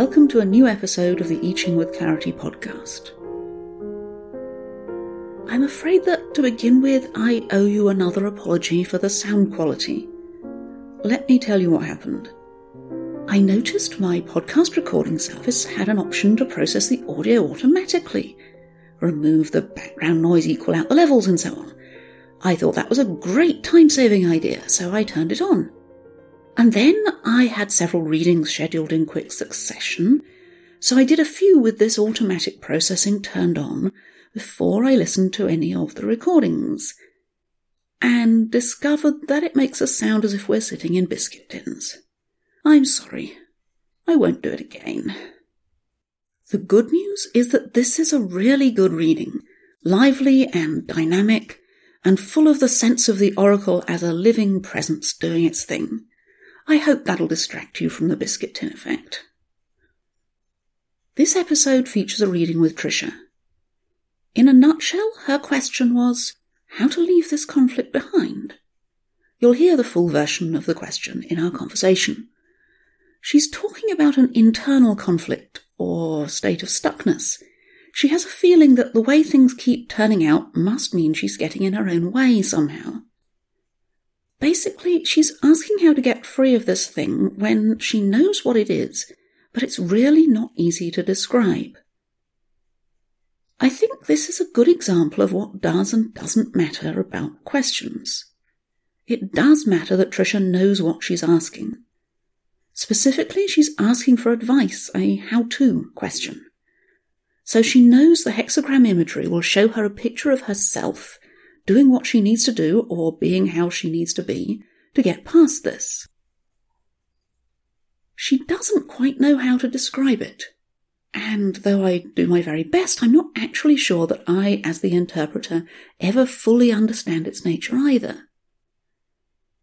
Welcome to a new episode of the I Ching with Clarity podcast. I'm afraid that to begin with, I owe you another apology for the sound quality. Let me tell you what happened. I noticed my podcast recording service had an option to process the audio automatically, remove the background noise, equal out the levels, and so on. I thought that was a great time saving idea, so I turned it on. And then I had several readings scheduled in quick succession, so I did a few with this automatic processing turned on before I listened to any of the recordings, and discovered that it makes us sound as if we're sitting in biscuit tins. I'm sorry. I won't do it again. The good news is that this is a really good reading, lively and dynamic, and full of the sense of the oracle as a living presence doing its thing. I hope that'll distract you from the biscuit tin effect. This episode features a reading with Trisha. In a nutshell, her question was how to leave this conflict behind. You'll hear the full version of the question in our conversation. She's talking about an internal conflict or state of stuckness. She has a feeling that the way things keep turning out must mean she's getting in her own way somehow. Basically, she's asking how to get free of this thing when she knows what it is, but it's really not easy to describe. I think this is a good example of what does and doesn't matter about questions. It does matter that Trisha knows what she's asking. Specifically, she's asking for advice, a how to question. So she knows the hexagram imagery will show her a picture of herself doing what she needs to do or being how she needs to be to get past this. She doesn't quite know how to describe it. And though I do my very best, I'm not actually sure that I, as the interpreter, ever fully understand its nature either.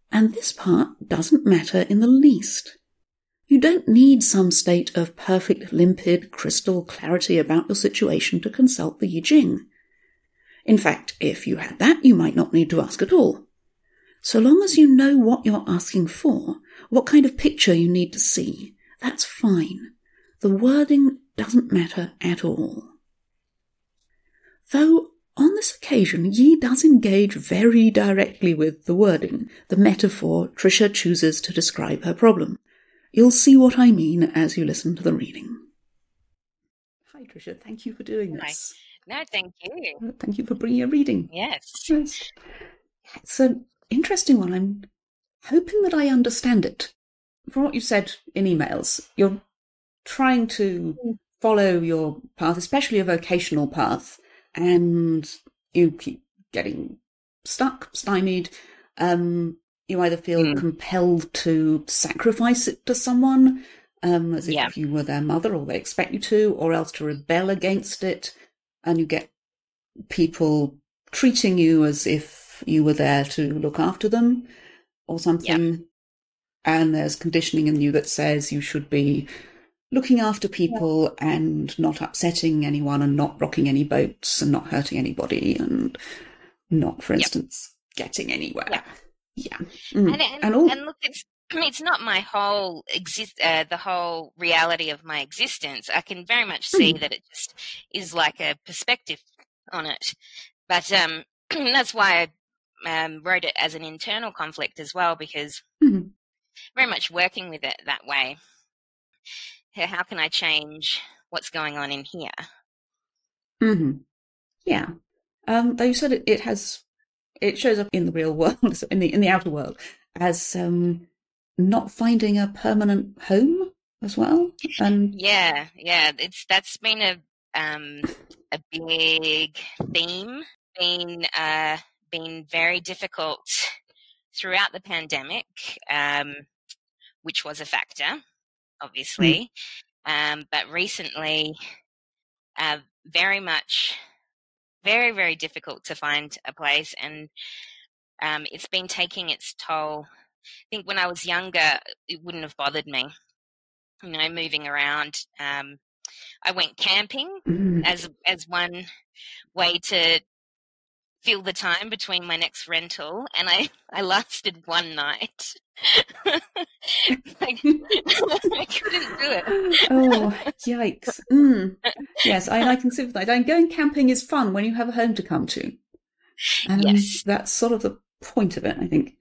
And this part doesn't matter in the least. You don't need some state of perfect, limpid, crystal clarity about your situation to consult the I Ching. In fact, if you had that, you might not need to ask at all. So long as you know what you're asking for, what kind of picture you need to see, that's fine. The wording doesn't matter at all. Though on this occasion, Yi does engage very directly with the wording, the metaphor Trisha chooses to describe her problem. You'll see what I mean as you listen to the reading. Hi, Tricia. Thank you for doing this. No, thank you. Thank you for bringing a reading. Yes. Yes. It's an interesting one. I'm hoping that I understand it. From what you said in emails, you're trying to follow your path, especially a vocational path, and you keep getting stuck, stymied. Um, you either feel mm. compelled to sacrifice it to someone, um, as if yeah. you were their mother or they expect you to, or else to rebel against it and you get people treating you as if you were there to look after them or something. Yep. And there's conditioning in you that says you should be looking after people and not upsetting anyone and not rocking any boats and not hurting anybody and not, for instance, yep. getting anywhere. Yeah. Yeah. Mm. And, and, and, all- and look, it's, it's not my whole exist uh, the whole reality of my existence i can very much see mm. that it just is like a perspective on it but um, that's why i um, wrote it as an internal conflict as well because mm. very much working with it that way how can i change what's going on in here mm-hmm. yeah um, though you said it, it has it shows up in the real world in the in the outer world as um, not finding a permanent home as well. And yeah, yeah, it's that's been a um, a big theme. Been uh, been very difficult throughout the pandemic, um, which was a factor, obviously. Mm. Um, but recently, uh, very much, very very difficult to find a place, and um, it's been taking its toll think when I was younger, it wouldn't have bothered me, you know, moving around. Um, I went camping mm. as as one way to fill the time between my next rental, and I I lasted one night. I, I couldn't do it. oh, yikes! Mm. Yes, I, I can sympathise. And going camping is fun when you have a home to come to. Um, Yes. that's sort of the point of it, I think.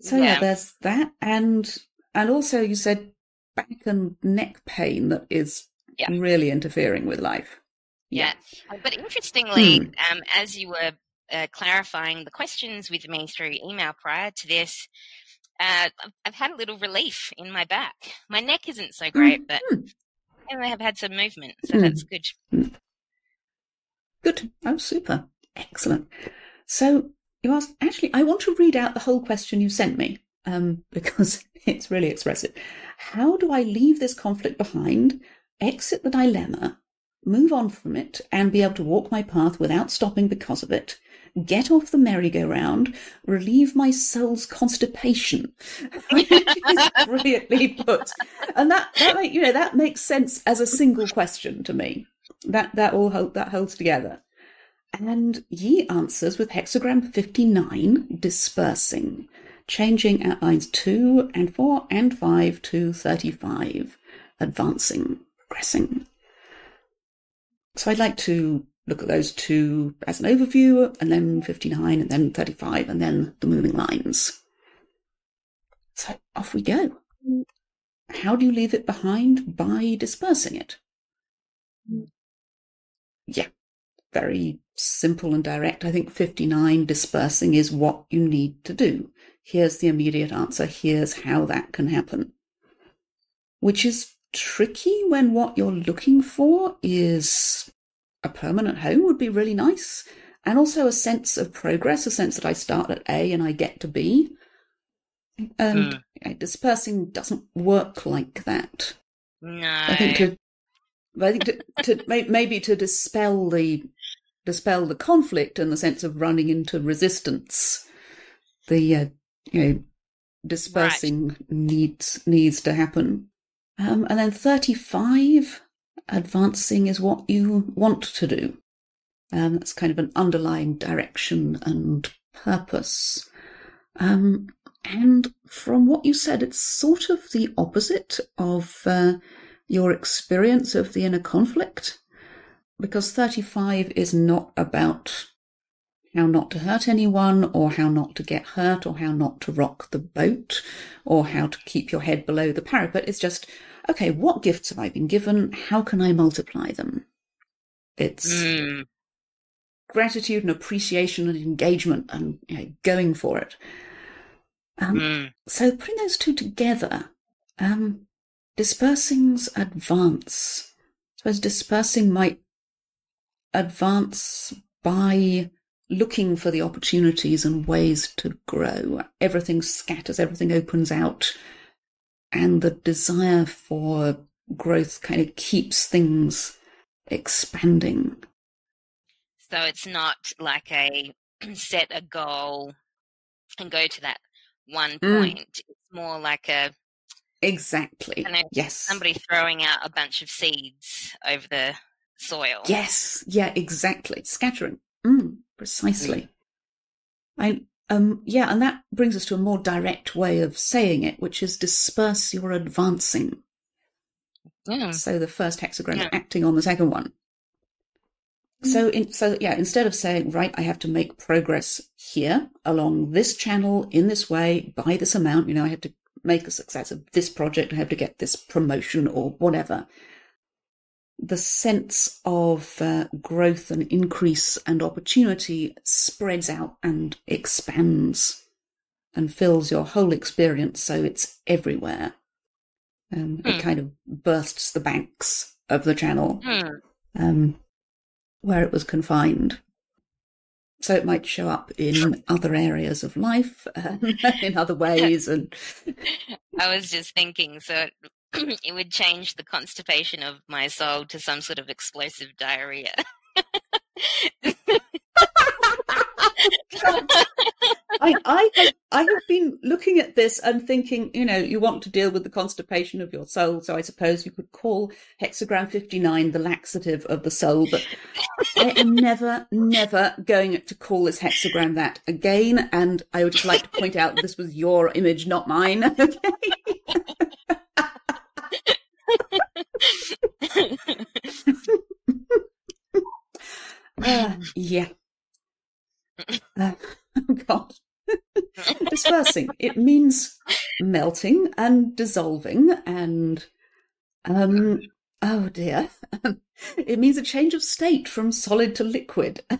So yeah. Yeah. there's that, and and also you said back and neck pain that is Yeah. really interfering with life. Yeah. But interestingly, Hmm. um, as you were uh, clarifying the questions with me through email prior to this, uh, I've- had a little relief in my back. My neck isn't so great, but and I have had some movement, so Hmm. that's good. Good. Oh, super. Excellent. So you asked, actually, I want to read out the whole question you sent me um, because it's really expressive. How do I leave this conflict behind, exit the dilemma, move on from it, and be able to walk my path without stopping because of it? Get off the merry-go-round, relieve my soul's constipation, brilliantly put, and that, that you know that makes sense as a single question to me. That that all hold, that holds together. And Yi answers with hexagram 59, dispersing, changing at lines 2 and 4 and 5 to 35, advancing, progressing. So I'd like to look at those two as an overview, and then 59, and then 35, and then the moving lines. So off we go. How do you leave it behind? By dispersing it. Hmm. Yeah, very simple and direct. I think 59 dispersing is what you need to do. Here's the immediate answer. Here's how that can happen. Which is tricky when what you're looking for is a permanent home would be really nice. And also a sense of progress, a sense that I start at A and I get to B. And uh, dispersing doesn't work like that. No. I think to, I think to, to maybe to dispel the dispel the conflict and the sense of running into resistance, the uh, you know dispersing needs needs to happen. Um, and then thirty five, advancing is what you want to do. Um, that's kind of an underlying direction and purpose. Um, and from what you said, it's sort of the opposite of uh, your experience of the inner conflict, because 35 is not about how not to hurt anyone, or how not to get hurt, or how not to rock the boat, or how to keep your head below the parapet. It's just, okay, what gifts have I been given? How can I multiply them? It's Mm. gratitude and appreciation and engagement and you know, going for it. Um, Mm. so putting those two together, um, dispersing's advance. I suppose dispersing might advance by looking for the opportunities and ways to grow. Everything scatters, everything opens out, and the desire for growth kind of keeps things expanding. So it's not like a set a goal and go to that one Mm. point. It's more like a Exactly. Then Yes. somebody throwing out a bunch of seeds over the soil. Yes, yeah, exactly. Scattering. Mm, precisely. I um yeah, and that brings us to a more direct way of saying it, which is disperse your advancing. Mm. So the first hexagram Yeah. acting on the second one. So in so yeah, instead of saying, right, I have to make progress here along this channel in this way by this amount, you know, I have to make a success of this project, I have to get this promotion or whatever. The sense of uh, growth and increase and opportunity spreads out and expands and fills your whole experience so it's everywhere. Um, It Hmm. kind of bursts the banks of the channel Mm. um, where it was confined. So it might show up in other areas of life, uh, in other ways, and I was just thinking, so it, would change the constipation of my soul to some sort of explosive diarrhea. I, I, have, I have been looking at this and thinking, you know, you want to deal with the constipation of your soul. So I suppose you could call hexagram 59 the laxative of the soul. But I am never, never going to call this hexagram that again. And I would just like to point out this was your image, not mine. uh, yeah. Uh, oh God. Dispersing. It means melting and dissolving and um oh dear. it means a change of state from solid to liquid.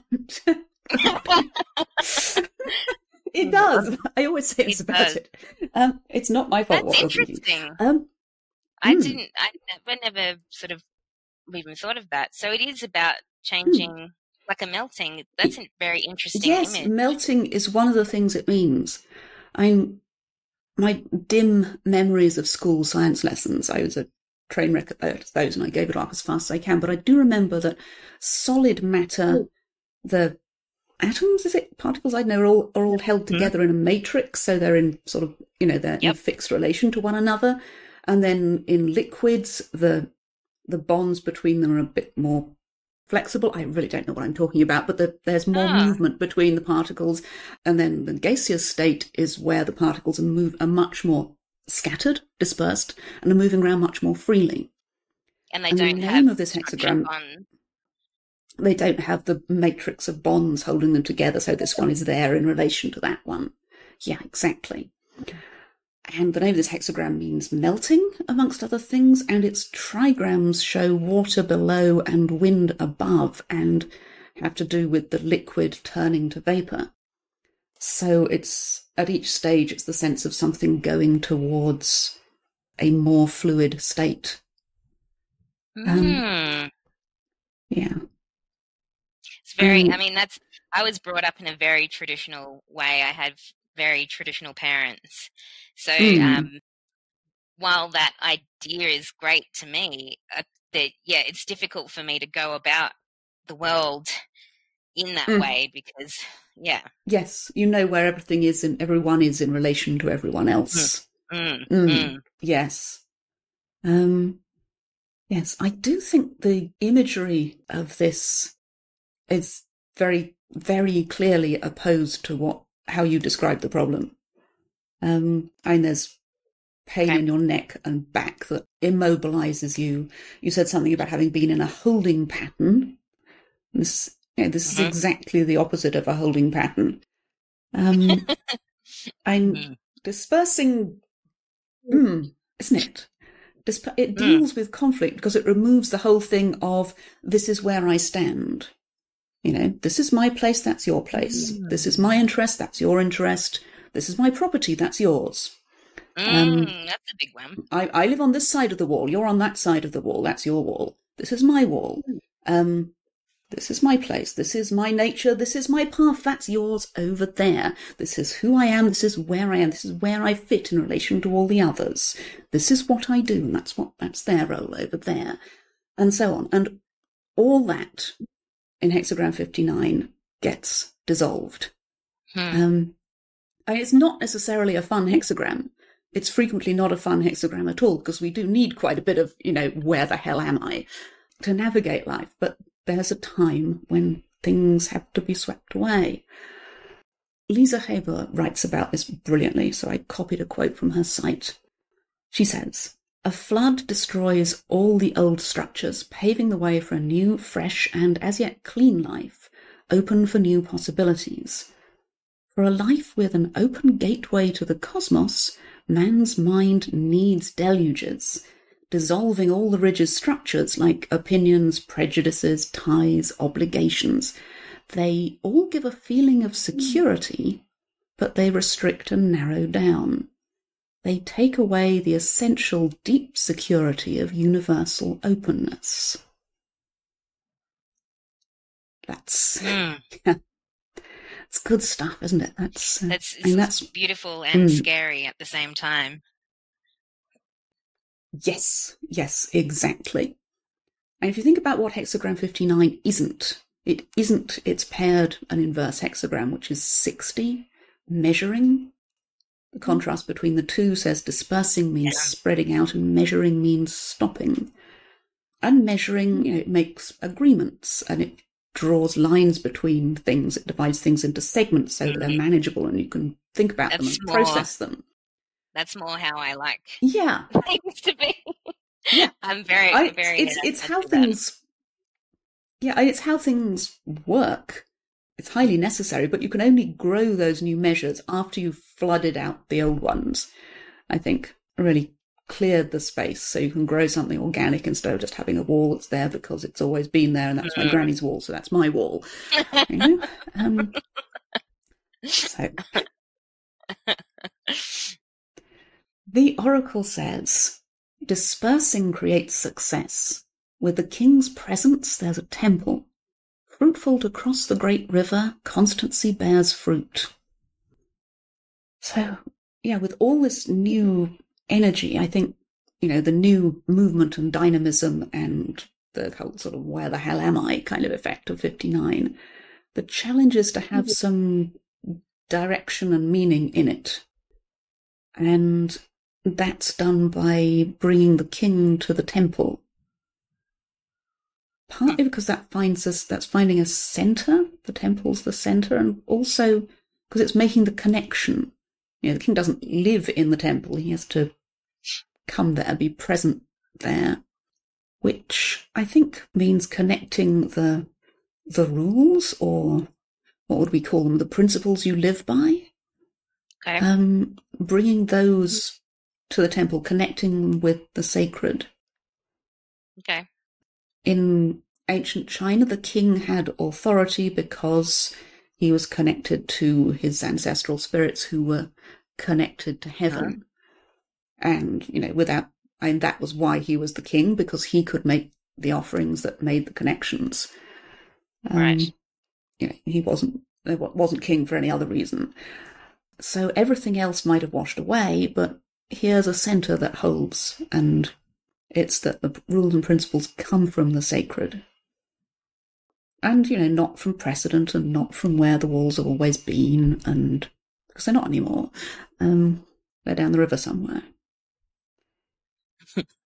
it does. I always say it's it about does. it. Um, it's not my fault. That's interesting. Um, I hmm. didn't. I never, never sort of even thought of that. So it is about hmm. changing like a melting. That's a very interesting yes, image. melting is one of the things it means. I'm my dim memories of school science lessons. I was a train wreck at those, and I gave it up as fast as I can. But I do remember that solid matter, oh. the atoms, is it particles? I know are all are all held mm-hmm. together mm. in a matrix, so they're in sort of you know they're yep. in fixed relation to one another. And then in liquids, the the bonds between them are a bit more flexible. I really don't know what I'm talking about, but the, there's more ah. movement between the particles. And then the gaseous state is where the particles are, move, are much more scattered, dispersed, and are moving around much more freely. And they and don't the name of this hexagram. They don't have the matrix of bonds holding them together, so this one is there in relation to that one. Yeah, exactly. And the name of this hexagram means melting, amongst other things, and its trigrams show water below and wind above and have to do with the liquid turning to vapour. So it's at each stage, it's the sense of something going towards a more fluid state. Mm. Um, yeah. It's very, um, I mean, that's, I was brought up in a very traditional way. I have very traditional parents. So, mm. um, while that idea is great to me, uh, that yeah, it's difficult for me to go about the world in that mm. way because yeah. Yes, you know where everything is and everyone is in relation to everyone else. Mm. mm. Yes. Um, yes, I do think the imagery of this is very, very clearly opposed to what how you describe the problem. Um, and there's pain okay. in your neck and back that immobilizes you. You said something about having been in a holding pattern. This, this is uh-huh. exactly the opposite of a holding pattern. Um, I'm mm. dispersing, mm, isn't it? it mm. deals mm. with conflict because it removes the whole thing of this is where I stand. You know, this is my place, that's your place. Mm. This is my interest, that's your interest. This is my property, that's yours. Um, mm, that's a big one. I, I live on this side of the wall, you're on that side of the wall, that's your wall. This is my wall. Um, this is my place. This is my nature. This is my path. That's yours over there. This is who I am. This is where I am. This is where I fit in relation to all the others. This is what I do. And that's what, that's their role over there. And so on. And all that in hexagram 59 gets dissolved. Hmm. Um, I mean, it's not necessarily a fun hexagram. It's frequently not a fun hexagram at all because we do need quite a bit of, you know, where the hell am I to navigate life. But there's a time when things have to be swept away. LiSe Heyboer writes about this brilliantly, so I copied a quote from her site. She says, a flood destroys all the old structures, paving the way for a new, fresh, and as yet clean life, open for new possibilities. For a life with an open gateway to the cosmos, man's mind needs deluges, dissolving all the rigid structures like opinions, prejudices, ties, obligations. They all give a feeling of security, but they restrict and narrow down they take away the essential deep security of universal openness. That's mm. it's good stuff, isn't it? That's uh, that's, I mean, that's beautiful and mm. scary at the same time. Yes, yes, exactly. And if you think about what hexagram 59 isn't, it isn't its paired and inverse hexagram, which is 60, measuring, The contrast between the two says dispersing means Yeah. spreading out and measuring means stopping. And measuring, you know, it makes agreements and it draws lines between things. It divides things into segments so that they're Mhm. manageable and you can think about them and more- process them. That's more how I like Yeah. things to be. Yeah. I'm very, I, very. it's it's how do that. things yeah it's how things work it's highly necessary but you can only grow those new measures after you've flooded out the old ones i think really cleared the space so you can grow something organic instead of just having a wall that's there because it's always been there and that's my Mhm. granny's wall so that's my wall you know um, so The oracle says, dispersing creates success. With the king's presence, there's a temple. Fruitful to cross the great river, constancy bears fruit. So, yeah, with all this new energy, I think, you know, the new movement and dynamism and the whole sort of where the hell am I kind of effect of 59, the challenge is to have mm-hmm. some direction and meaning in it. And that's done by bringing the king to the temple. Partly because that finds us, that's finding a center. The temple's the center, and also because it's making the connection. You know, the king doesn't live in the temple; he has to come there, be present there, which I think means connecting the the rules, or what would we call them, the principles you live by Okay. um, bringing those to the temple, connecting with the sacred. okay. In ancient China, the king had authority because he was connected to his ancestral spirits who were connected to heaven. And, you know, without, and that was why he was the king, because he could make the offerings that made the connections. Um, Right. You know, he wasn't, wasn't king for any other reason. So everything else might have washed away, but here's a center that holds, and it's that the rules and principles come from the sacred. And, you know, not from precedent and not from where the walls have always been, and because they're not anymore. Um, they're down the river somewhere.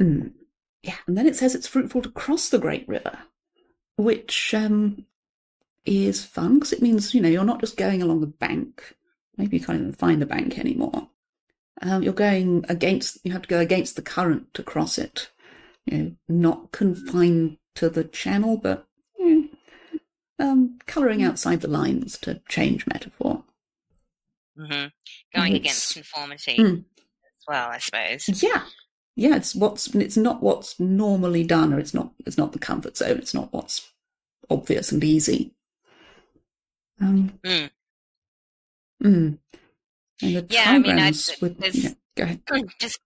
Mm. Yeah, and then it says it's fruitful to cross the great river, which um, is fun because it means, you know, you're not just going along the bank. Maybe you can't even find the bank anymore. Um, you're going against, you have to go against the current to cross it. You know, not confined to the channel, but mm, um, colouring outside the lines to change metaphor. hmm Going against conformity Mm. as well, I suppose. Yeah, yeah. It's what's it's not what's normally done, or it's not it's not the comfort zone. It's not what's obvious and easy. Um. Mm. mm. Yeah, I mean, I- with yeah, go ahead. Just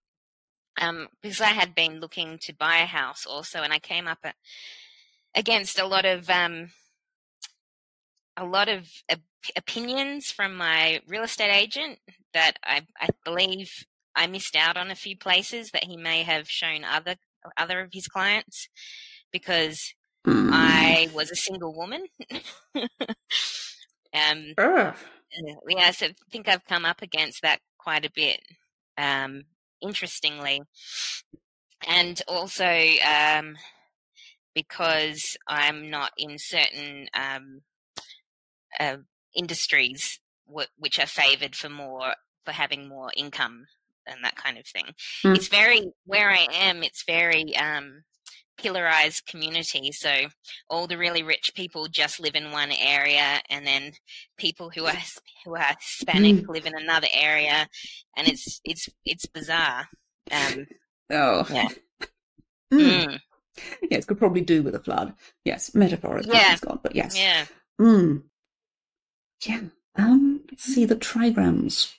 um, because I had been looking to buy a house also, and I came up against a lot of um, a lot of op- opinions from my real estate agent that I, I believe I missed out on a few places that he may have shown other other of his clients because Mm. I was a single woman. um, Ugh. Yeah, so I think I've come up against that quite a bit. Um, interestingly, and also um, because I'm not in certain um, uh, industries w- which are favoured for more for having more income and that kind of thing. Mm. It's very where I am. It's very um, pillarized community. So all the really rich people just live in one area, and then people who are who are Hispanic live in another area, and it's it's it's bizarre. Um, Oh. Yeah. Mm. mm, Yes, could probably do with a flood. Yes, metaphorically Yeah. it's gone, but yes. yeah. Mm. Yeah. Um, let's see the trigrams.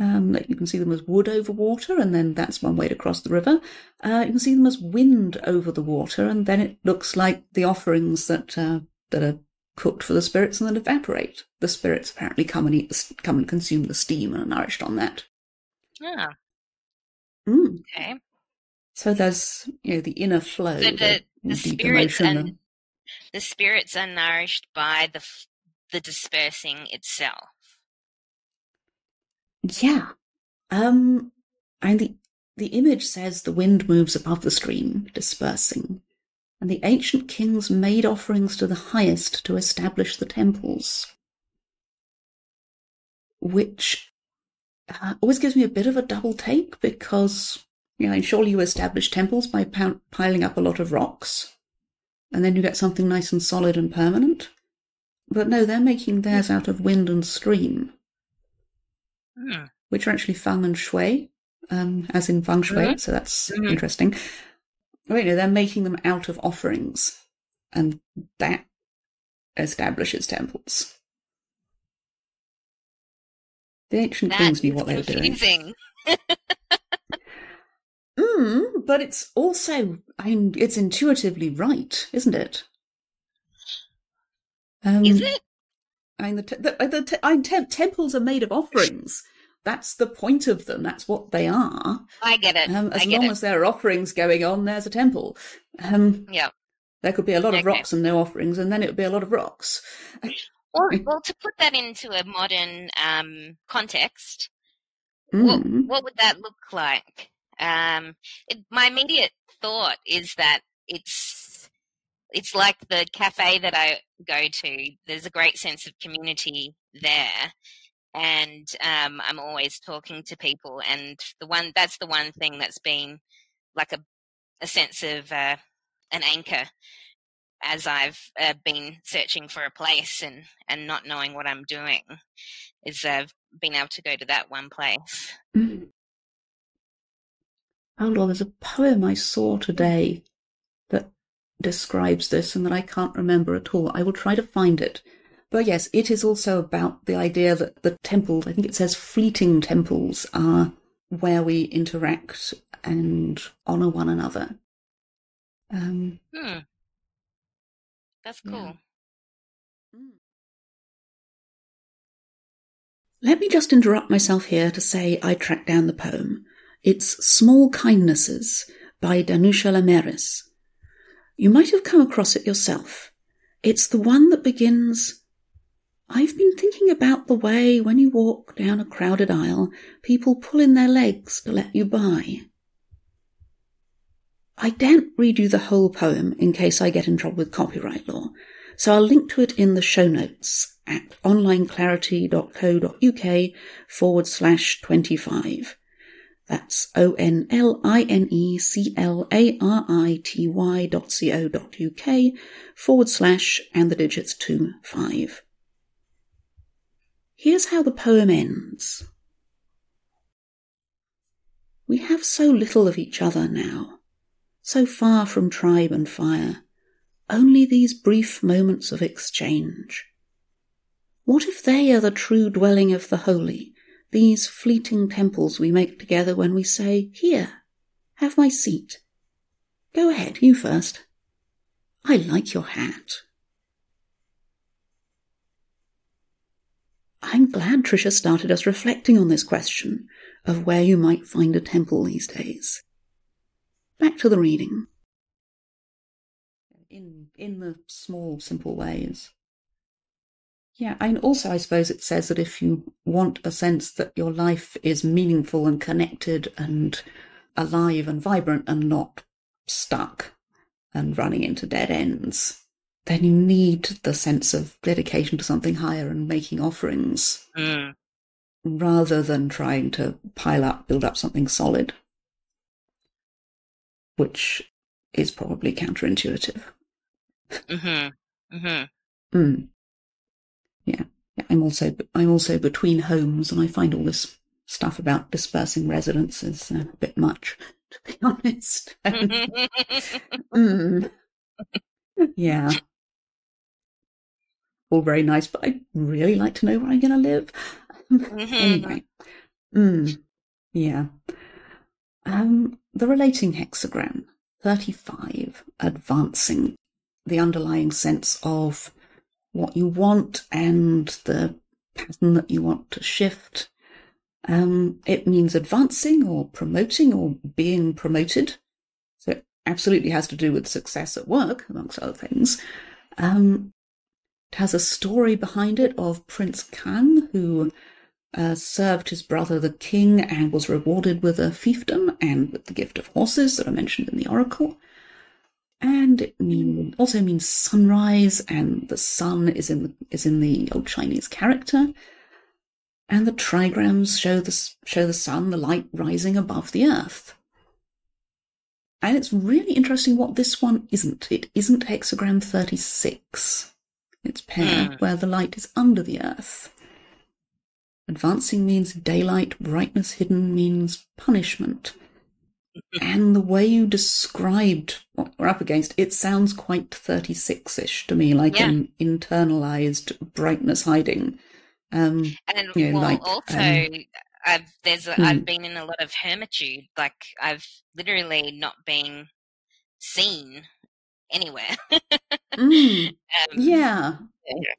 Um, you can see them as wood over water, and then that's one way to cross the river. Uh, you can see them as wind over the water, and then it looks like the offerings that uh, that are cooked for the spirits and then evaporate. The spirits apparently come and eat, the, come and consume the steam and are nourished on that. Yeah. Mm. okay. So there's you know the inner flow, So the- the deep spirits and the spirits are nourished by the f- the dispersing itself. Yeah. Um, and the, the image says the wind moves above the stream, dispersing, and the ancient kings made offerings to the highest to establish the temples. Which uh, always gives me a bit of a double take because, you know, surely you establish temples by piling up a lot of rocks, and then you get something nice and solid and permanent. But no, they're making theirs out of wind and stream, hmm. which are actually feng and shui, um, as in feng shui. Mm-hmm. So that's mm-hmm. interesting. Wait, no, they're making them out of offerings, and that establishes temples. The ancient that kings knew what they were doing. mm, but it's also, I mean, it's intuitively right, isn't it? Um, Is it? I mean, the, the, the I mean, te- temples are made of offerings. That's the point of them. That's what they are. I get it. Um, as long it. as there are offerings going on, there's a temple. Um, yeah. There could be a lot of okay. rocks and no offerings, and then it would be a lot of rocks. Well, well to put that into a modern um, context, mm. what, what would that look like? Um, it, my immediate thought is that it's it's like the cafe that I go to. There's a great sense of community there, and um, I'm always talking to people. And the one that's the one thing that's been like a a sense of uh, an anchor as I've uh, been searching for a place and and not knowing what I'm doing is uh, been able to go to that one place. Mm. Oh Lord, there's a poem I saw today describes this and that I can't remember at all. I will try to find it. But yes, it is also about the idea that the temples, I think it says fleeting temples, are where we interact and honour one another. Um, hmm. That's cool. Yeah. Hmm. Let me just interrupt myself here to say I tracked down the poem. It's Small Kindnesses by Danusha Lameris. You might have come across it yourself. It's the one that begins I've been thinking about the way when you walk down a crowded aisle, people pull in their legs to let you by. I daren't read you the whole poem in case I get in trouble with copyright law, so I'll link to it in the show notes at onlineclarity.co.uk forward slash 25. That's O N L I N E C L A R I T Y dot C O dot UK forward slash and the digits 2 5. Here's how the poem ends. We have so little of each other now, so far from tribe and fire, only these brief moments of exchange. What if they are the true dwelling of the holy, these fleeting temples we make together when we say, Here, have my seat. Go ahead, you first. I like your hat. I'm glad Tricia started us reflecting on this question of where you might find a temple these days. Back to the reading. In in the small, simple ways. Yeah, and also I suppose it says that if you want a sense that your life is meaningful and connected and alive and vibrant and not stuck and running into dead ends, then you need the sense of dedication to something higher and making offerings mm. rather than trying to pile up, build up something solid, which is probably counterintuitive. Mm-hmm. Mm-hmm. Mm. Yeah. yeah. I'm also I'm also between homes, and I find all this stuff about dispersing residences a bit much, to be honest. mm. Yeah all very nice, but I'd really like to know where I'm going to live. Mm-hmm. anyway, mm, yeah. Um, the relating hexagram 35, advancing the underlying sense of what you want and the pattern that you want to shift. Um, it means advancing or promoting or being promoted. So it absolutely has to do with success at work, amongst other things. Um, it has a story behind it of Prince Kang, who uh, served his brother the king and was rewarded with a fiefdom and with the gift of horses that are mentioned in the oracle. And it mean, also means sunrise, and the sun is in the, is in the old Chinese character. And the trigrams show the show the sun, the light rising above the earth. And it's really interesting what this one isn't. It isn't hexagram 36. It's pair Hmm. where the light is under the earth. Advancing means daylight, brightness hidden means punishment. And the way you described what we're up against, it sounds quite 36 ish to me, like Yeah. an internalized brightness hiding. Um, And Yeah, well, like, also, um, I've there's a, Hmm. I've been in a lot of hermitude. Like I've literally not been seen anywhere. mm, um, yeah. Yeah.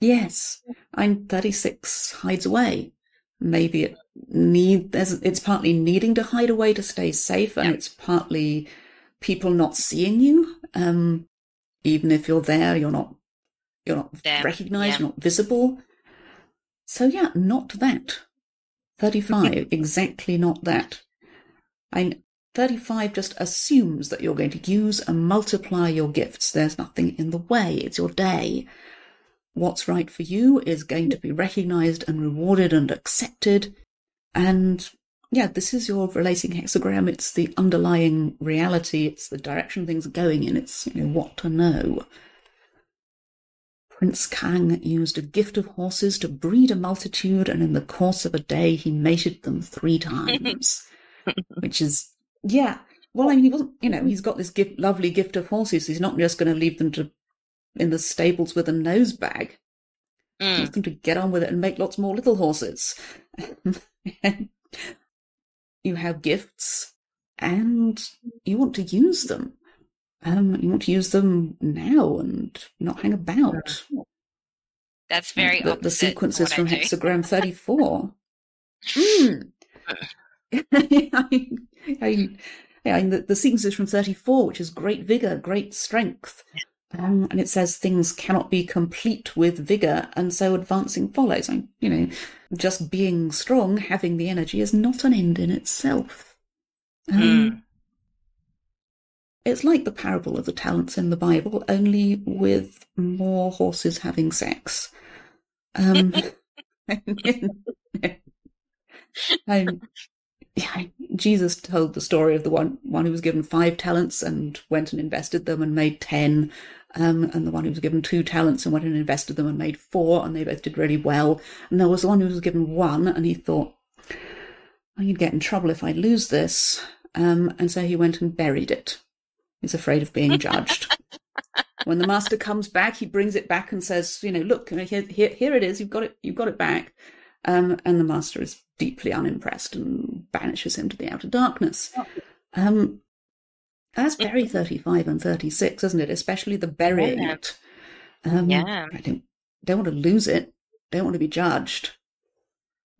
Yes. I'm 36 hides away. Maybe it need there's it's partly needing to hide away to stay safe, and Yeah. it's partly people not seeing you. Um, even if you're there, you're not you're not There, recognized, yeah. you're not visible. So yeah, not that. 35, exactly not that. I 35 just assumes that you're going to use and multiply your gifts. There's nothing in the way. It's your day. What's right for you is going to be recognized and rewarded and accepted. And yeah, this is your relating hexagram. It's the underlying reality. It's the direction things are going in. It's you know what to know. Prince Kang used a gift of horses to breed a multitude, and in the course of a day he mated them three times. Which is yeah. Well, I mean, he wasn't. You know, he's got this gift, lovely gift of horses. He's not just going to leave them to in the stables with a nose bag. mm, going to get on with it and make lots more little horses. you have gifts, and you want to use them. Um, you want to use them now and not hang about. that's very the, the sequences from hexagram 34 mm. I, mean- I, mean, I the, the sequences from 34 which is great vigor great strength um, and it says things cannot be complete with vigor and so advancing follows. I, you know just being strong having the energy is not an end in itself. Um, Hmm. it's like the parable of the talents in the bible only with more horses having sex. Um, um, yeah, Jesus told the story of the one one who was given five talents and went and invested them and made ten, um, and the one who was given two talents and went and invested them and made four, and they both did really well. And there was the one who was given one, and he thought, "I'm going to get in trouble if I lose this," um, and so he went and buried it. He's afraid of being judged. when the master comes back, he brings it back and says, "You know, look, here, here, here it is. You've got it. You've got it back." Um, and the master is deeply unimpressed and banishes him to the outer darkness. Um, that's very 35 and 36, isn't it? Especially the burying Yeah. it. Um, Yeah. I don't, don't want to lose it. Don't want to be judged.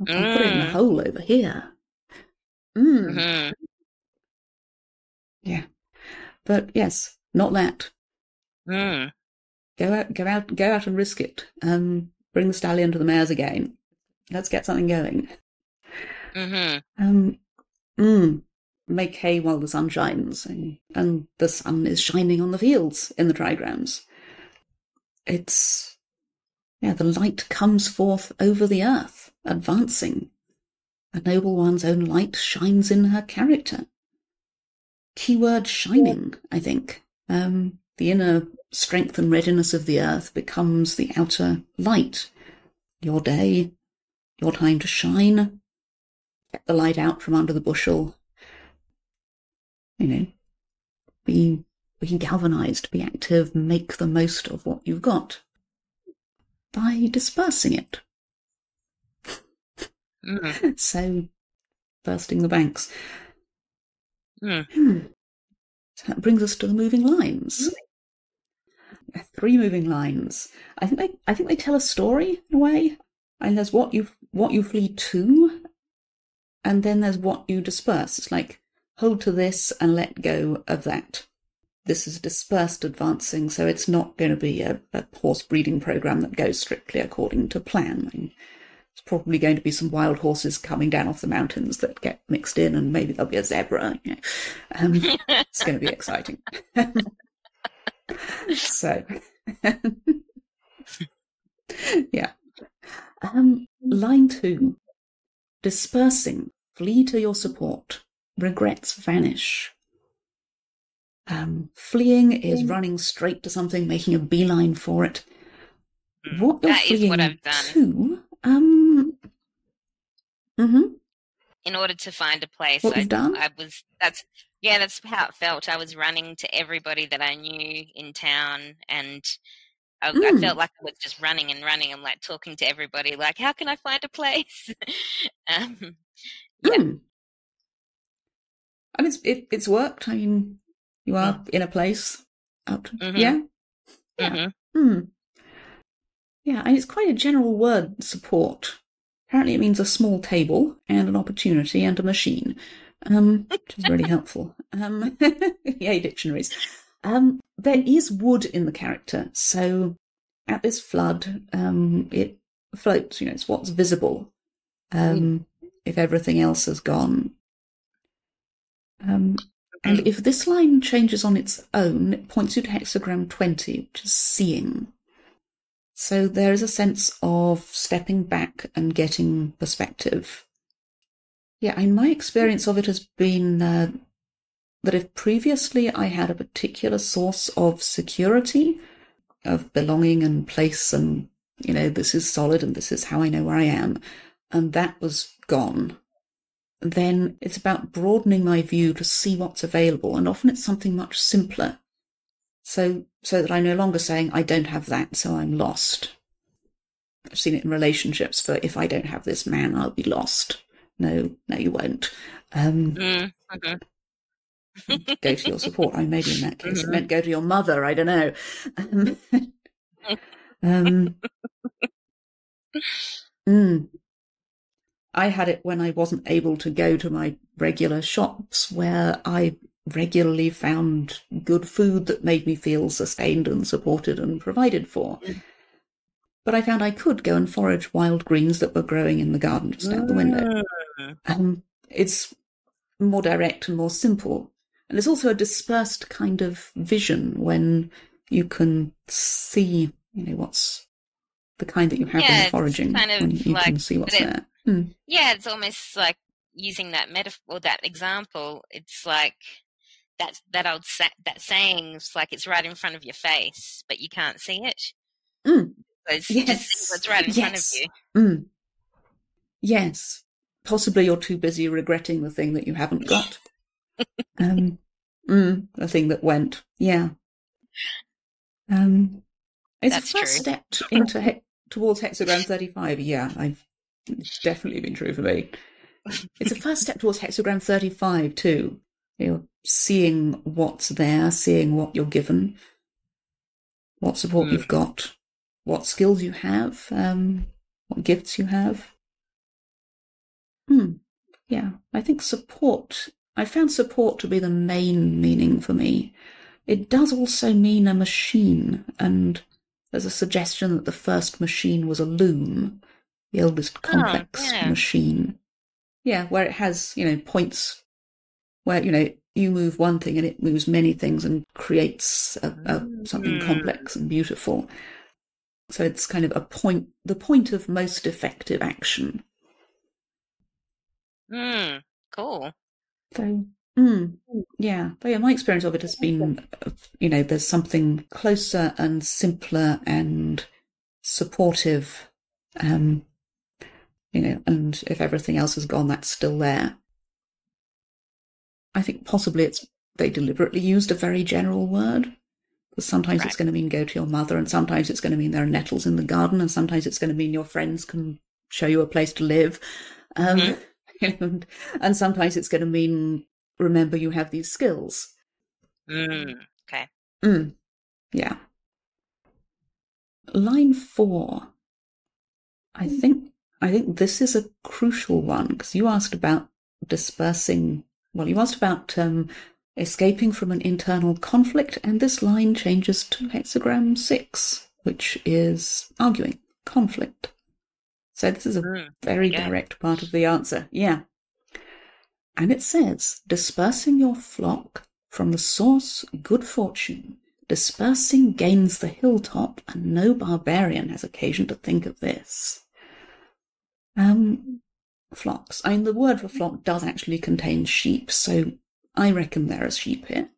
I'll I'll put it in the Mm. hole over here. Mm. Mhm. Yeah. But yes, not that. Mm. Go out, go out, go out and risk it. Um, bring the stallion to the mares again. Let's get something going. Mhm. Um, mm, make hay while the sun shines, and, the sun is shining on the fields in the trigrams. It's yeah, the light comes forth over the earth, advancing. A noble one's own light shines in her character. Keyword shining, I think. Um, the inner strength and readiness of the earth becomes the outer light. Your day, your time to shine, get the light out from under the bushel. You know, be be galvanized, be active, make the most of what you've got by dispersing it. Mm. So, bursting the banks. Mm. Hmm. So that brings us to the moving lines. Three moving lines. I think they, I think they tell a story in a way. And there's what you, what you flee to, and then there's what you disperse. It's like hold to this and let go of that. This is dispersed advancing, so it's not going to be a, a horse breeding program that goes strictly according to plan. I mean, There's probably going to be some wild horses coming down off the mountains that get mixed in, and maybe there'll be a zebra. You know. um, it's going to be exciting. so, yeah. Um, line two dispersing, flee to your support, regrets vanish. Um, fleeing is running straight to something, making a beeline for it. Mm, What you're that is fleeing what I've done. to, um, hmm in order to find a place. What I, you've done? I was that's yeah, that's how it felt. I was running to everybody that I knew in town, and I, I Mm. felt like I was just running and running. I'm like talking to everybody, like, how can I find a place? um, Yeah. Mm. And it's it, it's worked. I mean, you are in a place. Out, Mhm. yeah, Yeah. mhm. Hmm. Yeah, and it's quite a general word, support. Apparently, it means a small table and an opportunity and a machine, um, which is really helpful. Um, yay, dictionaries. Um, there is wood in the character, so at this flood, um, it floats. You know, it's what's visible. Um, if everything else has gone. Um, and if this line changes on its own, it points you to hexagram 20, which is seeing. So there is a sense of stepping back and getting perspective. Yeah, and my experience of it has been uh, that if previously I had a particular source of security, of belonging and place, and, you know, this is solid and this is how I know where I am, and that was gone, then it's about broadening my view to see what's available, and often it's something much simpler. So, so that I'm no longer saying I don't have that, so I'm lost. I've seen it in relationships for if I don't have this man, I'll be lost. No, no, you won't. Um, Mm, mhm. go to your support. I maybe in that case it meant go to your mother. I don't know. Um, um, mm. I had it when I wasn't able to go to my regular shops where I regularly found good food that made me feel sustained and supported and provided for. But I found I could go and forage wild greens that were growing in the garden just out the window. Mm. Um, it's more direct and more simple. And there's also a dispersed kind of vision when you can see, you know, what's the kind that you have Yeah, in foraging. kind of when you like can see what's there. Hmm. Yeah, it's almost like using that metaphor, that example. It's like that that old sa- that saying. It's like it's right in front of your face, but you can't see it. Mm. So it's Yes. what's right in front of Yes. you. Mm. Yes. Possibly you're too busy regretting the thing that you haven't got. um, mm, the thing that went. Yeah. Um, it's That's the first true. step into he- towards hexagram 35. Yeah, I've it's definitely been true for me. It's a first step towards hexagram 35 too. You're seeing what's there, seeing what you're given, what support Mm. you've got, what skills you have, um, what gifts you have. Hmm. Yeah, I think support. I found support to be the main meaning for me. It does also mean a machine, and there's a suggestion that the first machine was a loom, the oldest complex yeah. machine. Yeah, where it has, you know, points where, you know, you move one thing and it moves many things and creates a, a, something Mm. complex and beautiful. So it's kind of a point, the point of most effective action. Mm, cool. So, mm, yeah, but yeah, my experience of it has been, you know, there's something closer and simpler and supportive, um, you know, and if everything else has gone, that's still there. I think possibly it's they deliberately used a very general word. Because sometimes Right. it's going to mean go to your mother, and sometimes it's going to mean there are nettles in the garden, and sometimes it's going to mean your friends can show you a place to live. Um, Mhm. and, and sometimes it's going to mean remember you have these skills. Mm, okay. Mm, yeah. Line four. I think I think this is a crucial one because you asked about dispersing. Well, you asked about um, escaping from an internal conflict, and this line changes to hexagram six, which is arguing conflict. So this is a Mm, very yeah. direct part of the answer. Yeah. And it says, dispersing your flock from the source good fortune, dispersing gains the hilltop, and no barbarian has occasion to think of this. Um, flocks. I mean, the word for flock does actually contain sheep, so I reckon there are sheep here.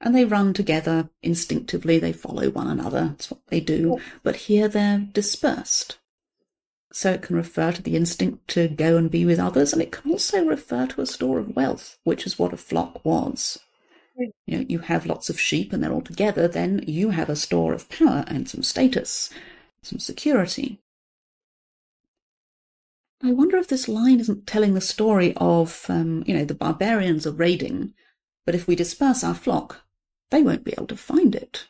And they run together instinctively, they follow one another, that's what they do. But here they're dispersed. So it can refer to the instinct to go and be with others, and it can also refer to a store of wealth, which is what a flock was. You know, you have lots of sheep and they're all together, then you have a store of power and some status, some security. I wonder if this line isn't telling the story of, um, you know, the barbarians are raiding, but if we disperse our flock, they won't be able to find it.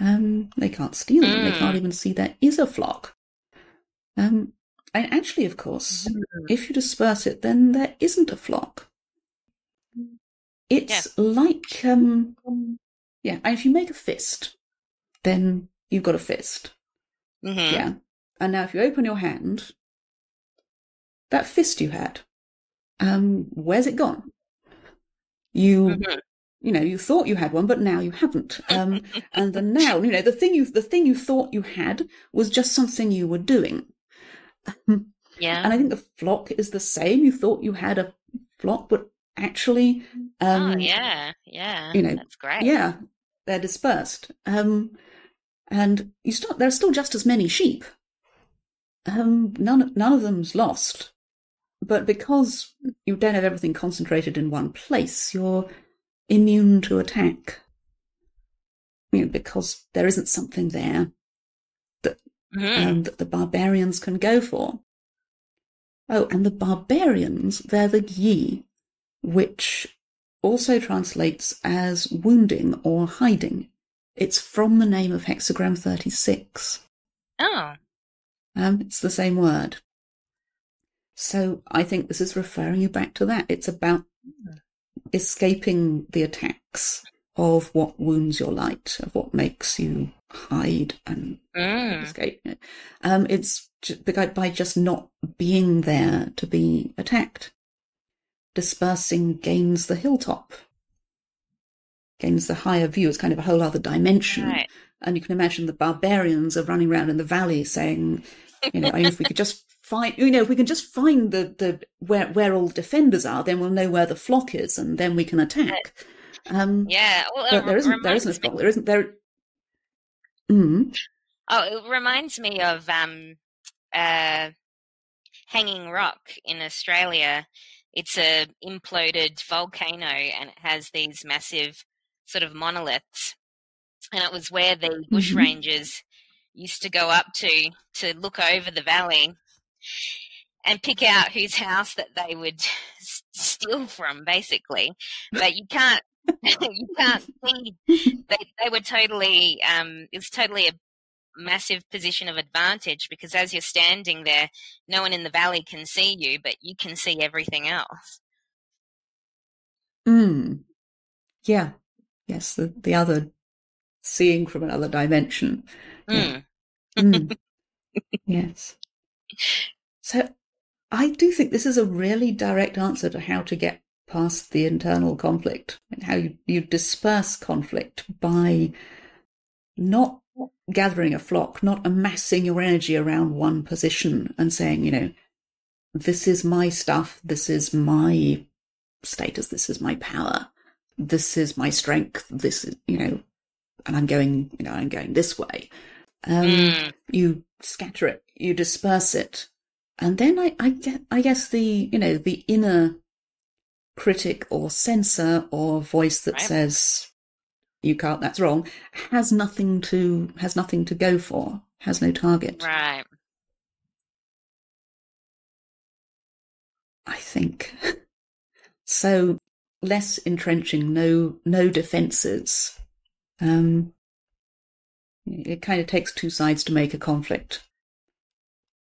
Um, they can't steal it. They Mm. can't even see there is a flock. Um, and actually, of course, if you disperse it, then there isn't a flock. It's like, um, yeah, and if you make a fist, then you've got a fist. Mhm. Yeah. And now if you open your hand, that fist you had, um, where's it gone? You, Mhm. you know, you thought you had one, but now you haven't. Um, and the now, you know, the thing you, the thing you thought you had was just something you were doing. Yeah. and I think the flock is the same. You thought you had a flock, but actually, um, oh yeah, yeah. you know, that's great. yeah, they're dispersed. Um, and you still, there are still just as many sheep. Um, none, none of them's lost. But because you don't have everything concentrated in one place, you're immune to attack. You know, because there isn't something there Mhm. um, that the barbarians can go for. Oh, and the barbarians, they're the Yi, which also translates as wounding or hiding. It's from the name of hexagram 36. Oh, Um, it's the same word. So I think this is referring you back to that. It's about escaping the attacks of what wounds your light, of what makes you hide and mm. escape. Um, it's by by just not being there to be attacked. Dispersing gains the hilltop, gains the higher view. It's kind of a whole other dimension. right. And you can imagine the barbarians are running around in the valley saying, you know, I mean, if we could just find, you know, if we can just find the, the where where all the defenders are, then we'll know where the flock is, and then we can attack. Um, Yeah. Well, but there isn't there isn't a flock. There isn't there. Mm. Oh, it reminds me of um, uh, Hanging Rock in Australia. It's a imploded volcano, and it has these massive sort of monoliths. And it was where the Mm-hmm. bushrangers used to go up to to look over the valley and pick out whose house that they would steal from, basically. But you can't you can't see they they were totally um it was totally a massive position of advantage because as you're standing there no one in the valley can see you but you can see everything else Mm. Yeah. Yes, the, the other seeing from another dimension. Yeah. Mm. Mm. yes. So I do think this is a really direct answer to how to get past the internal conflict and how you, you disperse conflict by not gathering a flock, not amassing your energy around one position and saying, you know, this is my stuff, this is my status, this is my power, this is my strength, this is, you know, and I'm going, you know, I'm going this way. Um, Mm. You scatter it, you disperse it, and then I, I get, I guess the, you know, the inner critic or censor or voice that Right. says you can't, that's wrong, has nothing to, has nothing to go for, has no target. right I think. So less entrenching, no no defences. Um, it kind of takes two sides to make a conflict.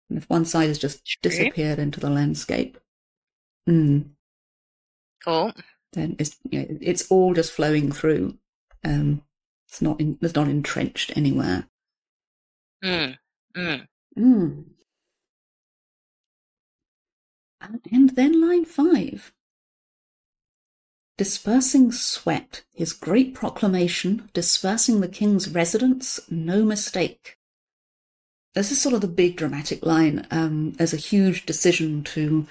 And if one side has just True. disappeared into the landscape, mm, cool then it's you know, it's all just flowing through. Um, it's not in, it's not entrenched anywhere. mm. Mm. Mm. And then line five. Dispersing sweat, his great proclamation, dispersing the king's residence, no mistake. This is sort of the big dramatic line. Um, there's a huge decision to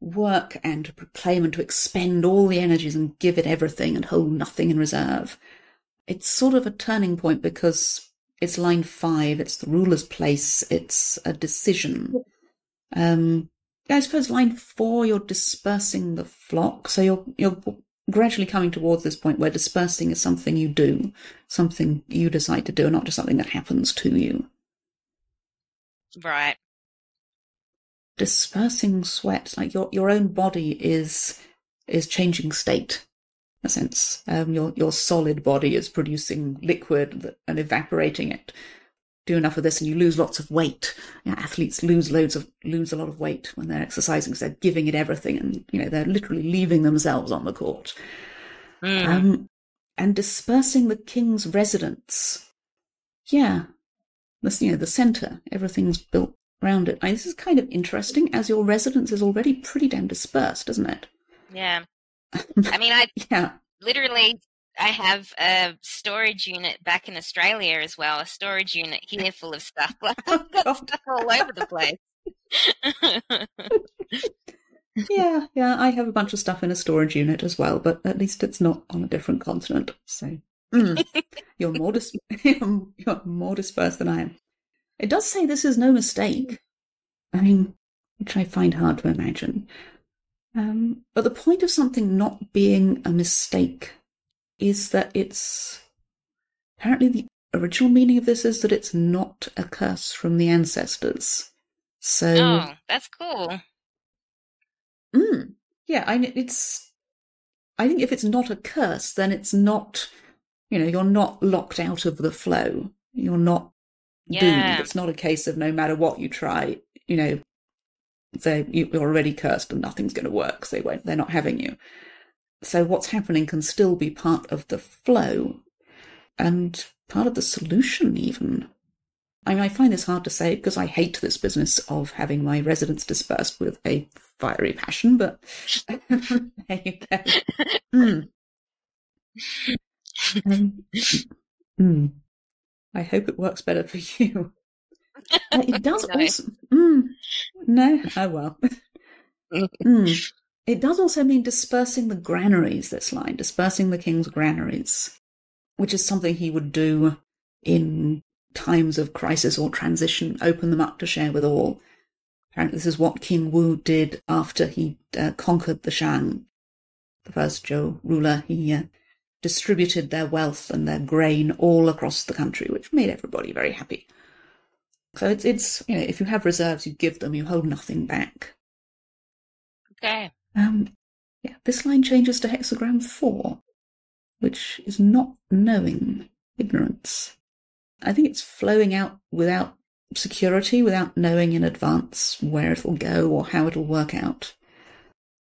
work and to proclaim and to expend all the energies and give it everything and hold nothing in reserve. It's sort of a turning point because it's line five, it's the ruler's place, it's a decision. Um, I suppose line four, you're dispersing the flock, so you're you're gradually coming towards this point where dispersing is something you do, something you decide to do, not just something that happens to you. Right. Dispersing sweat, like your your own body is is changing state. In a sense, um, your your solid body is producing liquid and evaporating it. Do enough of this, and you lose lots of weight. You know, athletes lose loads of lose a lot of weight when they're exercising because they're giving it everything, and you know they're literally leaving themselves on the court. Mm. Um, and dispersing the king's residence. Yeah, this you know the centre. Everything's built around it. I mean, this is kind of interesting, as your residence is already pretty damn dispersed, isn't it? Yeah. I mean, I yeah. literally I have a storage unit back in Australia as well. A storage unit here full of stuff. Like, I've got stuff all over the place. yeah, yeah. I have a bunch of stuff in a storage unit as well, but at least it's not on a different continent. So mm, you're more dis- you're more dispersed than I am. It does say this is no mistake. I mean, which I find hard to imagine. Um, but the point of something not being a mistake is that it's apparently the original meaning of this is that it's not a curse from the ancestors. So, oh, that's cool. mm, yeah, I mean, it's. I think if it's not a curse, then it's not. You know, you're not locked out of the flow. You're not Yeah. doomed. It's not a case of no matter what you try, you know, they you're already cursed and nothing's going to work. So they won't. They're not having you. So what's happening can still be part of the flow, and part of the solution even. I mean, I find this hard to say because I hate this business of having my residents dispersed with a fiery passion, but there you go. Mm. Mm. I hope it works better for you. Uh, it does No. also. Mm, no, oh well. Mm. It does also mean dispersing the granaries, this line, dispersing the king's granaries, which is something he would do in times of crisis or transition, open them up to share with all. Apparently, this is what King Wu did after he uh, conquered the Shang, the first Zhou ruler. He uh, distributed their wealth and their grain all across the country, which made everybody very happy. So it's, it's you know, if you have reserves, you give them, you hold nothing back. Okay. Um, yeah, this line changes to hexagram four, which is not knowing ignorance. I think it's flowing out without security, without knowing in advance where it'll go or how it'll work out.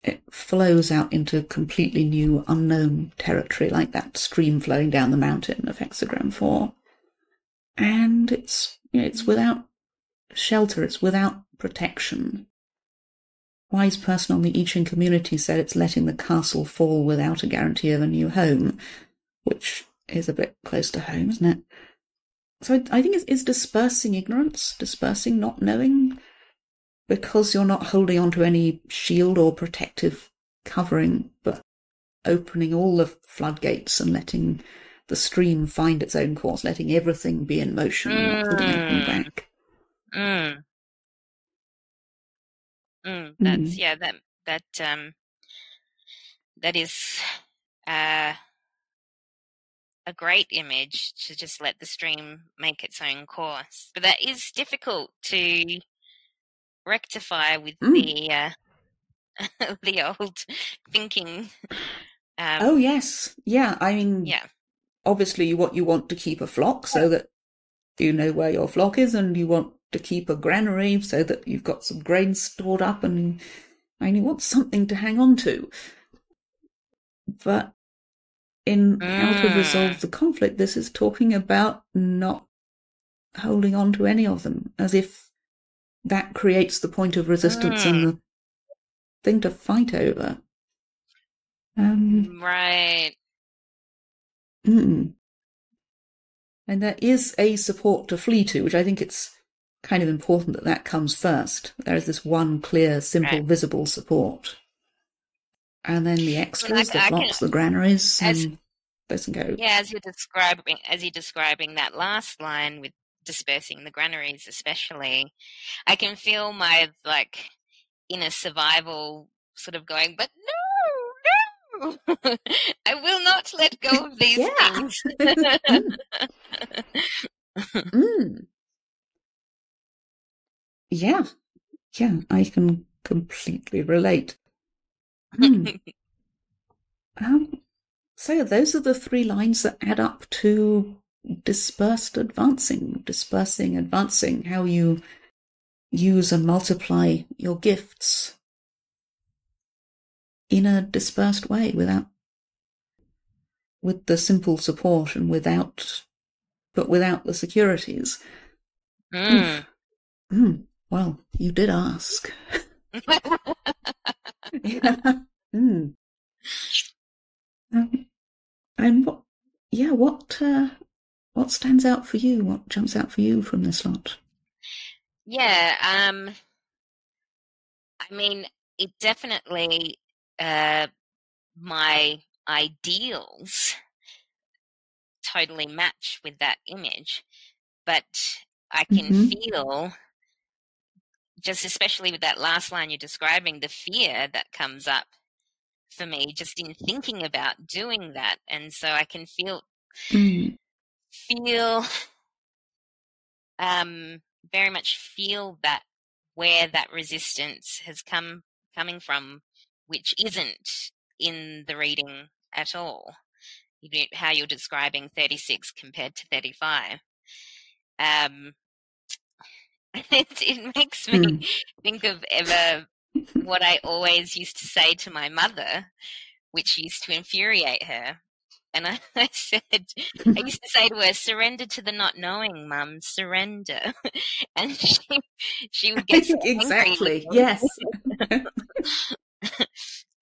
It flows out into completely new, unknown territory, like that stream flowing down the mountain of hexagram four. And it's you know, it's without shelter, it's without protection wise person on the I Ching community said it's letting the castle fall without a guarantee of a new home, which is a bit close to home, isn't it? So I, I think it's, it's dispersing ignorance, dispersing not knowing, because you're not holding on to any shield or protective covering, but opening all the floodgates and letting the stream find its own course, letting everything be in motion and not holding anything Mm. back. Mm. Mm, that's Mm. yeah that that um that is uh a great image to just let the stream make its own course but that is difficult to rectify with Mm. the uh the old thinking um oh yes, yeah. I mean, yeah obviously what you want to keep a flock so that you know where your flock is and you want to keep a granary so that you've got some grain stored up and and you want something to hang on to but in how to Mm. resolve the conflict this is talking about not holding on to any of them as if that creates the point of resistance and the thing to fight over. Um, right. mm. And there is a support to flee to, which I think it's kind of important that that comes first. There is this one clear, simple, Right. visible support. And then the extras, the I can- flocks, the granaries, as- and doesn't go. Yeah, as you're describing, as you're describing that last line with dispersing the granaries, especially, I can feel my like inner survival sort of going, but no, no, I will not let go of these Yeah. things. Mm. Yeah, yeah, I can completely relate. Hmm. um, so those are the three lines that add up to dispersed advancing, dispersing, advancing, how you use and multiply your gifts in a dispersed way without with the simple support and without but without the securities. Mm. Hmm. Well, you did ask. yeah. Hmm. Um, and what? Yeah. What? Uh, what stands out for you? What jumps out for you from this lot? Yeah, um, I mean, it definitely, uh, my ideals totally match with that image, but I can Mhm. feel, just especially with that last line you're describing, the fear that comes up for me just in thinking about doing that. And so I can feel, Hmm. Feel um very much feel that where that resistance has come coming from which isn't in the reading at all how you're describing 36 compared to 35 um it, it makes me Hmm. think of ever what I always used to say to my mother, which used to infuriate her. And I, I said, I used to say to her, surrender to the not knowing, mum, surrender. And she, she would get so exactly. Yes.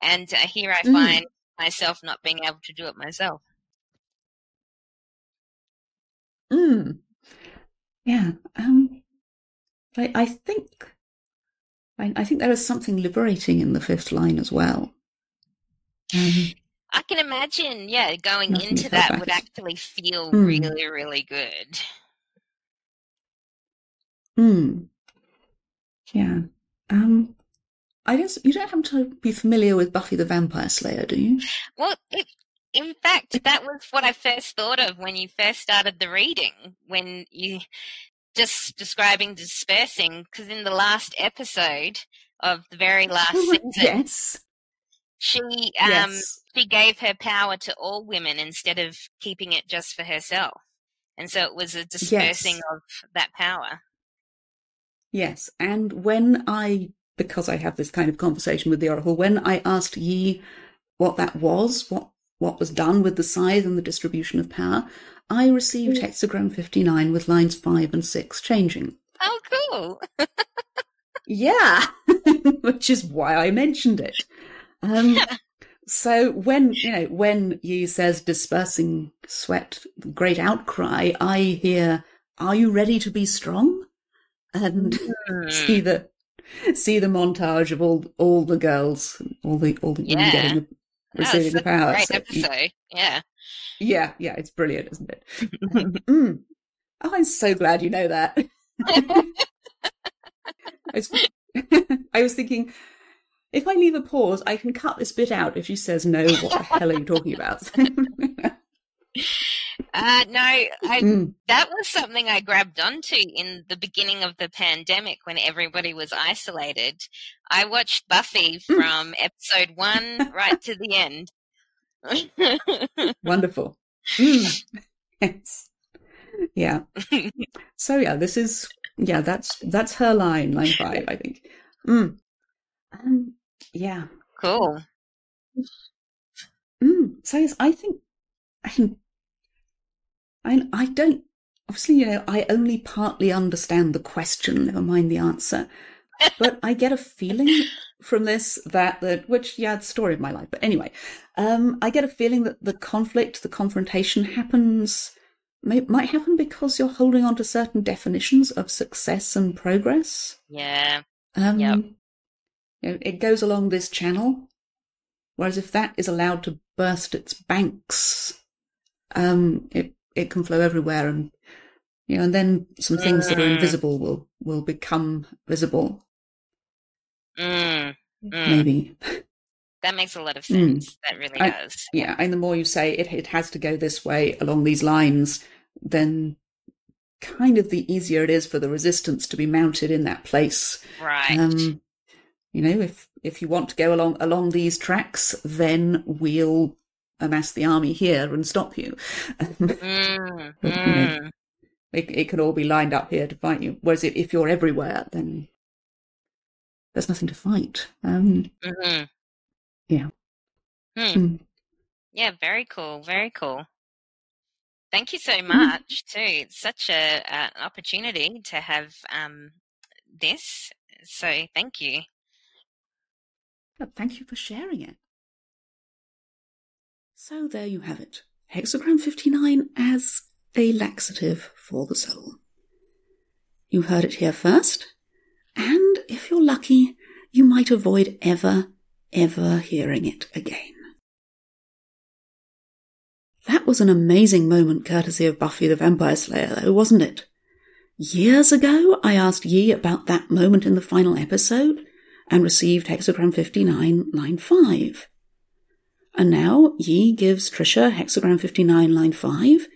And uh, here I Mm. find myself not being able to do it myself. Mm. Yeah. Um. I I think. I, I think there is something liberating in the fifth line as well. Um, I can imagine, yeah, going Nothing into that would actually feel Mm. really, really good. Hmm. Yeah. Um. I guess you don't have to be familiar with Buffy the Vampire Slayer, do you? Well, it, in fact, that was what I first thought of when you first started the reading, when you just describing dispersing, because in the last episode of the very last season, yes. She um yes. she gave her power to all women instead of keeping it just for herself, and so it was a dispersing Yes. of that power. Yes. And when I, because I have this kind of conversation with the Oracle, when I asked Yi what that was, what what was done with the scythe and the distribution of power, I received hexagram 59 with lines 5 and 6 changing. Oh, cool! Yeah, which is why I mentioned it. Um, so when you know when Yi says dispersing sweat, great outcry, I hear, "Are you ready to be strong?" And Hmm. see the see the montage of all all the girls, all the all the women Yeah. getting the, receiving the power. great So, episode. Yeah. yeah, yeah, it's brilliant, isn't it? Mm. Oh, I'm so glad you know that. I was, I was thinking, if I leave a pause, I can cut this bit out if she says no. What the hell are you talking about? Uh, no, I, Mm. that was something I grabbed onto in the beginning of the pandemic when everybody was isolated. I watched Buffy Hmm. from episode one right to the end. Wonderful. Mm. Yes. Yeah. So yeah, this is yeah. That's that's her line, line five, I think. Mm. Um, yeah. cool. Mm. So yes, I think I. I I don't. Obviously, you know, I only partly understand the question. Never mind the answer. but I get a feeling from this that that which yeah, the story of my life. But anyway, um, I get a feeling that the conflict, the confrontation happens may, might happen because you're holding on to certain definitions of success and progress. Yeah. Um, Yep. You know, it goes along this channel, whereas if that is allowed to burst its banks, um, it it can flow everywhere, and you know, and then some things that are Mm. invisible will will become visible. Mm, mm. Maybe, That makes a lot of Mm. sense. That really I- does. yeah. And the more you say it, it has to go this way along these lines, then kind of the easier it is for the resistance to be mounted in that place. Right. Um, you know, if if you want to go along along these tracks, then we'll amass the army here and stop you. mm, but, you know, mm. it, it could all be lined up here to fight you. Whereas if, if you're everywhere, then there's nothing to fight. Um, mhm. Yeah. Hmm. mm. Yeah, very cool. Very cool. Thank you so Mm-hmm. much too. It's such a, a an opportunity to have um this. So thank you. Thank you for sharing it. So there you have it. Hexagram 59 as a laxative for the soul. You heard it here first, and if you're lucky, you might avoid ever, ever hearing it again. That was an amazing moment courtesy of Buffy the Vampire Slayer, though, wasn't it? Years ago, I asked Yi about that moment in the final episode and received hexagram 59, line 5. And now Yi gives Trisha hexagram 59, line 5,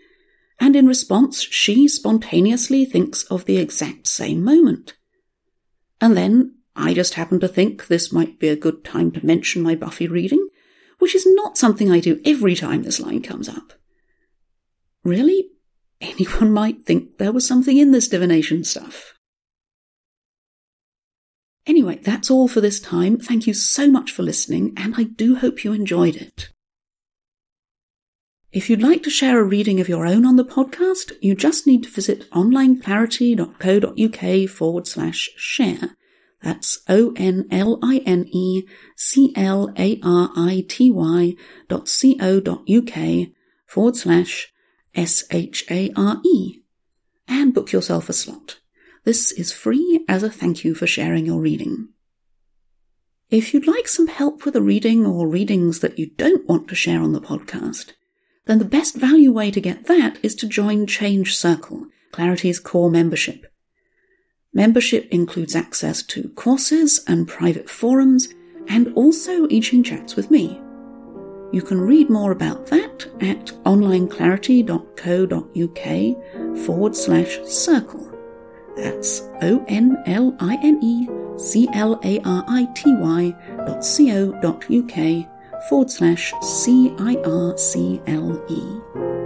and in response, she spontaneously thinks of the exact same moment. And then I just happen to think this might be a good time to mention my Buffy reading, which is not something I do every time this line comes up. Really, anyone might think there was something in this divination stuff. Anyway, that's all for this time. Thank you so much for listening, and I do hope you enjoyed it. If you'd like to share a reading of your own on the podcast, you just need to visit onlineclarity.co.uk forward slash share. That's O N L I N E C L A R I T Y dot C O dot UK forward slash S H A R E and book yourself a slot. This is free as a thank you for sharing your reading. If you'd like some help with a reading or readings that you don't want to share on the podcast, then the best value way to get that is to join Change Circle, Clarity's core membership. Membership includes access to courses and private forums, and also I Ching chats with me. You can read more about that at onlineclarity.co.uk forward slash circle. That's O N L I N E C L A R I T Y dot C O dot UK forward slash C I R C L E.